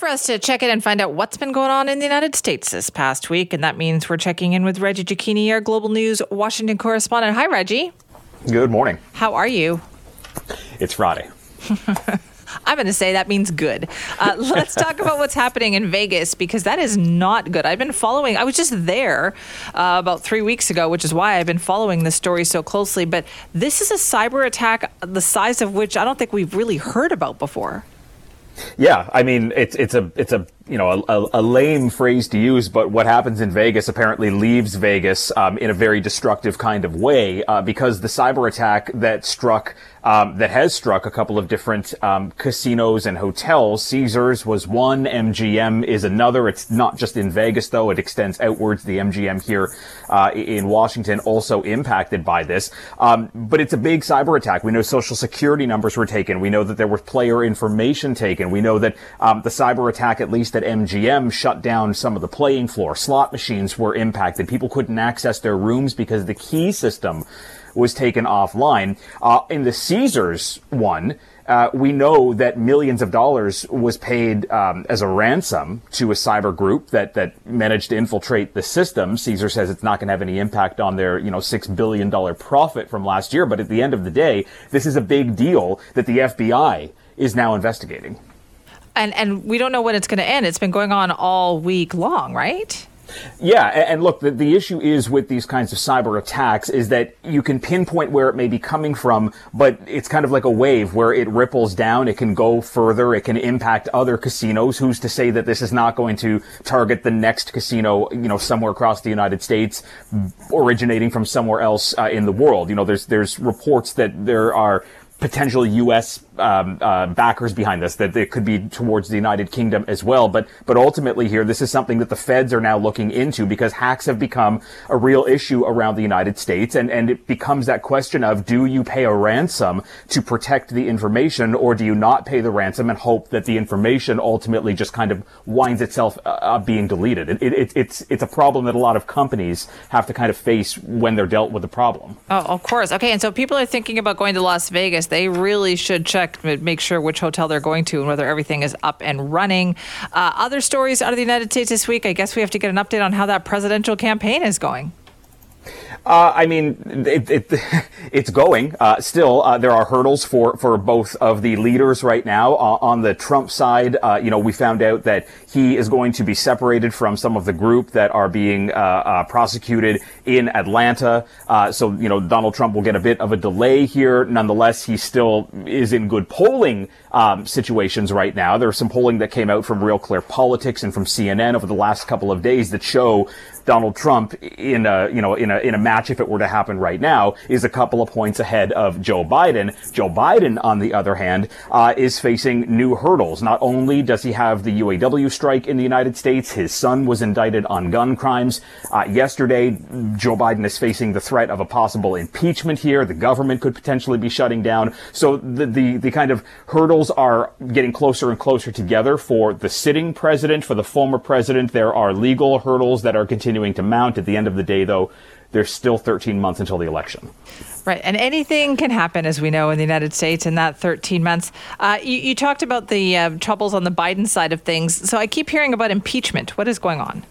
for us to check in and find out what's been going on in the United States this past week. And that means we're checking in with Reggie Cecchini, our Global News Washington correspondent. Hi, Reggie. Good morning. How are you? It's Friday. I'm going to say that means good. Uh, let's talk about what's happening in Vegas because that is not good. I've been following, I was just there uh, about three weeks ago, which is why I've been following this story so closely. But this is a cyber attack the size of which I don't think we've really heard about before. Yeah, I mean it's it's a it's a you know a, a, lame phrase to use, but what happens in Vegas apparently leaves Vegas um, in a very destructive kind of way uh, because the cyber attack that struck um, that has struck a couple of different um, casinos and hotels. Caesars was one, MGM is another. It's not just in Vegas though; it extends outwards. The MGM here uh, in Washington also impacted by this, um, but it's a big cyber attack. We know social security numbers were taken. We know that there was player information taken. We know that um, the cyber attack, at least at MGM shut down some of the playing floor. Slot machines were impacted. People couldn't access their rooms because the key system was taken offline. Uh, in the Caesars one, uh, we know that millions of dollars was paid um, as a ransom to a cyber group that that managed to infiltrate the system. Caesar says it's not going to have any impact on their you know six billion dollar profit from last year, but at the end of the day, this is a big deal that the FBI is now investigating and and we don't know when it's going to end. It's been going on all week long, right? Yeah, and look, the, the issue is with these kinds of cyber attacks is that you can pinpoint where it may be coming from, but it's kind of like a wave where it ripples down, it can go further, it can impact other casinos. Who's to say that this is not going to target the next casino, you know, somewhere across the United States, originating from somewhere else uh, in the world? You know, there's there's reports that there are potential U.S. Um, uh, backers behind this, that it could be towards the United Kingdom as well. But but ultimately here, this is something that the feds are now looking into because hacks have become a real issue around the United States, and and it becomes that question of do you pay a ransom to protect the information, or do you not pay the ransom and hope that the information ultimately just kind of winds itself uh, up being deleted? It, it, it's it's a problem that a lot of companies have to kind of face when they're dealt with the problem. Oh, of course. Okay, and so people are thinking about going to Las Vegas they really should check, make sure which hotel they're going to and whether everything is up and running. Uh, other stories out of the United States this week, I guess we have to get an update on how that presidential campaign is going. Uh, I mean, it, it, it's going. Uh, still, uh, there are hurdles for, for both of the leaders right now. Uh, on the Trump side, uh, you know, we found out that he is going to be separated from some of the group that are being uh, prosecuted in Atlanta. so, you know, Donald Trump will get a bit of a delay here. Nonetheless, he still is in good polling um, situations right now. There's some polling that came out from Real Clear Politics and from CNN over the last couple of days that show Donald Trump in a, you know, in a, in a match, if it were to happen right now, is a couple of points ahead of Joe Biden. Joe Biden, on the other hand, uh, is facing new hurdles. Not only does he have the UAW strike in the United States, his son was indicted on gun crimes. Uh, yesterday, Joe Biden is facing the threat of a possible impeachment here. The government could potentially be shutting down. So the, the, the kind of hurdles are getting closer and closer together for the sitting president, for the former president. There are legal hurdles that are continuing continuing to mount. At the end of the day, though, there's still 13 months until the election. Right. And anything can happen, as we know, in the United States in that 13 months. Uh, you, you, talked about the uh, troubles on the Biden side of things. So I keep hearing about impeachment. What is going on?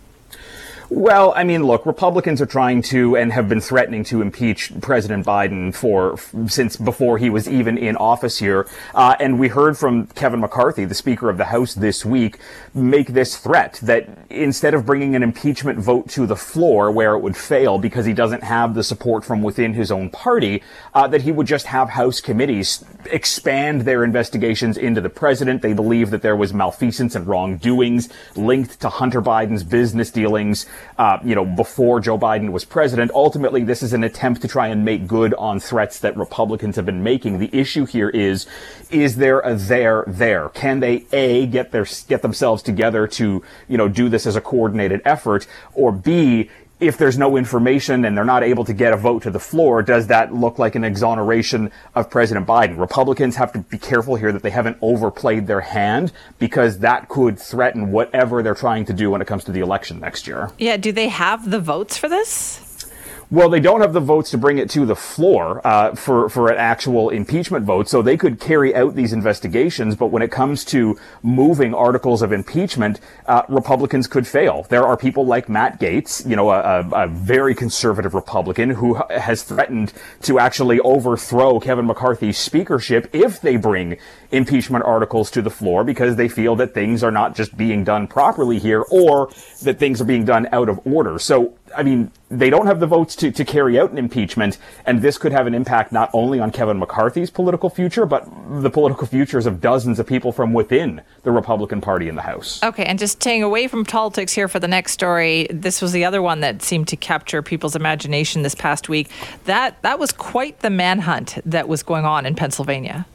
Well, I mean, look, Republicans are trying to and have been threatening to impeach President Biden for since before he was even in office here. Uh, and we heard from Kevin McCarthy, the Speaker of the House this week, make this threat that instead of bringing an impeachment vote to the floor where it would fail because he doesn't have the support from within his own party, uh, that he would just have House committees expand their investigations into the president. They believe that there was malfeasance and wrongdoings linked to Hunter Biden's business dealings uh, you know, before Joe Biden was president. Ultimately, this is an attempt to try and make good on threats that Republicans have been making. The issue here is, is there a there there? Can they A, get their, get themselves together to, you know, do this as a coordinated effort? Or B, if there's no information and they're not able to get a vote to the floor, does that look like an exoneration of President Biden? Republicans have to be careful here that they haven't overplayed their hand because that could threaten whatever they're trying to do when it comes to the election next year. Yeah, do they have the votes for this? Well, they don't have the votes to bring it to the floor uh, for for an actual impeachment vote, so they could carry out these investigations. But when it comes to moving articles of impeachment, uh, Republicans could fail. There are people like Matt Gaetz, you know, a, a, a very conservative Republican who has threatened to actually overthrow Kevin McCarthy's speakership if they bring impeachment articles to the floor because they feel that things are not just being done properly here or that things are being done out of order. So I mean, they don't have the votes to, to carry out an impeachment, and this could have an impact not only on Kevin McCarthy's political future, but the political futures of dozens of people from within the Republican Party in the House. Okay, and just staying away from politics here for the next story, this was the other one that seemed to capture people's imagination this past week. That that was quite the manhunt that was going on in Pennsylvania.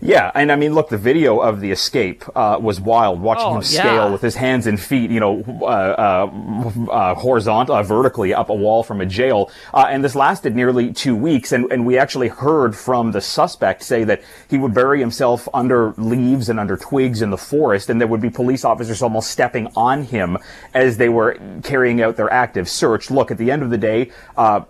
Yeah, and I mean, look, the video of the escape uh, was wild. Watching Oh, him yeah. scale with his hands and feet, you know, uh, uh, uh, horizontal, uh, vertically up a wall from a jail, uh, and this lasted nearly two weeks. And, and we actually heard from the suspect say that he would bury himself under leaves and under twigs in the forest, and there would be police officers almost stepping on him as they were carrying out their active search. Look, at the end of the day, uh,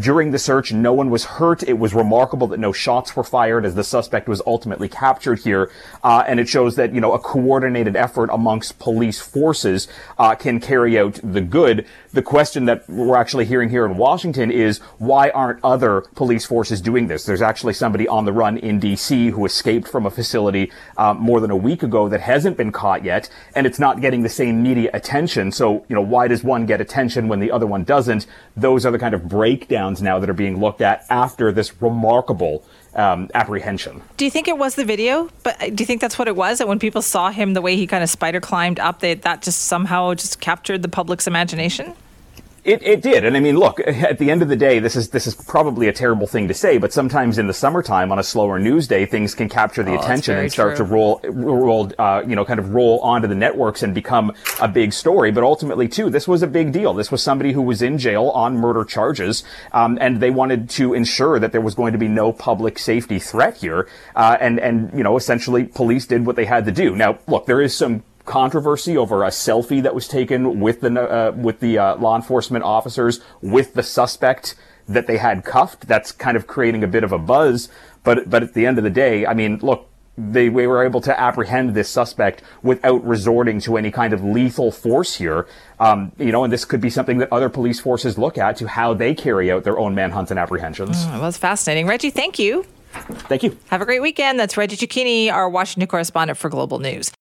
during the search, no one was hurt. It was remarkable that no shots were fired as the suspect was ultimately captured here. Uh, and it shows that, you know, a coordinated effort amongst police forces uh, can carry out the good. The question that we're actually hearing here in Washington is why aren't other police forces doing this? There's actually somebody on the run in D.C. who escaped from a facility uh, more than a week ago that hasn't been caught yet, and it's not getting the same media attention. So, you know, why does one get attention when the other one doesn't? Those are the kind of breakdowns now that are being looked at after this remarkable um, apprehension. Do you think it was the video? But uh, do you think that's what it was? That when people saw him, the way he kind of spider climbed up, they, that just somehow just captured the public's imagination? It, it did, and I mean, look. At the end of the day, this is this is probably a terrible thing to say, but sometimes in the summertime, on a slower news day, things can capture the Oh, attention and start true. to roll, roll, uh, you know, kind of roll onto the networks and become a big story. But ultimately, too, this was a big deal. This was somebody who was in jail on murder charges, um, and they wanted to ensure that there was going to be no public safety threat here. Uh, and and you know, essentially, police did what they had to do. Now, look, there is some controversy over a selfie that was taken with the uh, with the uh, law enforcement officers with the suspect that they had cuffed. That's kind of creating a bit of a buzz. But but at the end of the day, I mean, look. They we were able to apprehend this suspect without resorting to any kind of lethal force here. Um, you know, and this could be something that other police forces look at to how they carry out their own manhunt and apprehensions. That was fascinating. Reggie, thank you. Thank you. Have a great weekend. That's Reggie Cecchini, our Washington correspondent for Global News.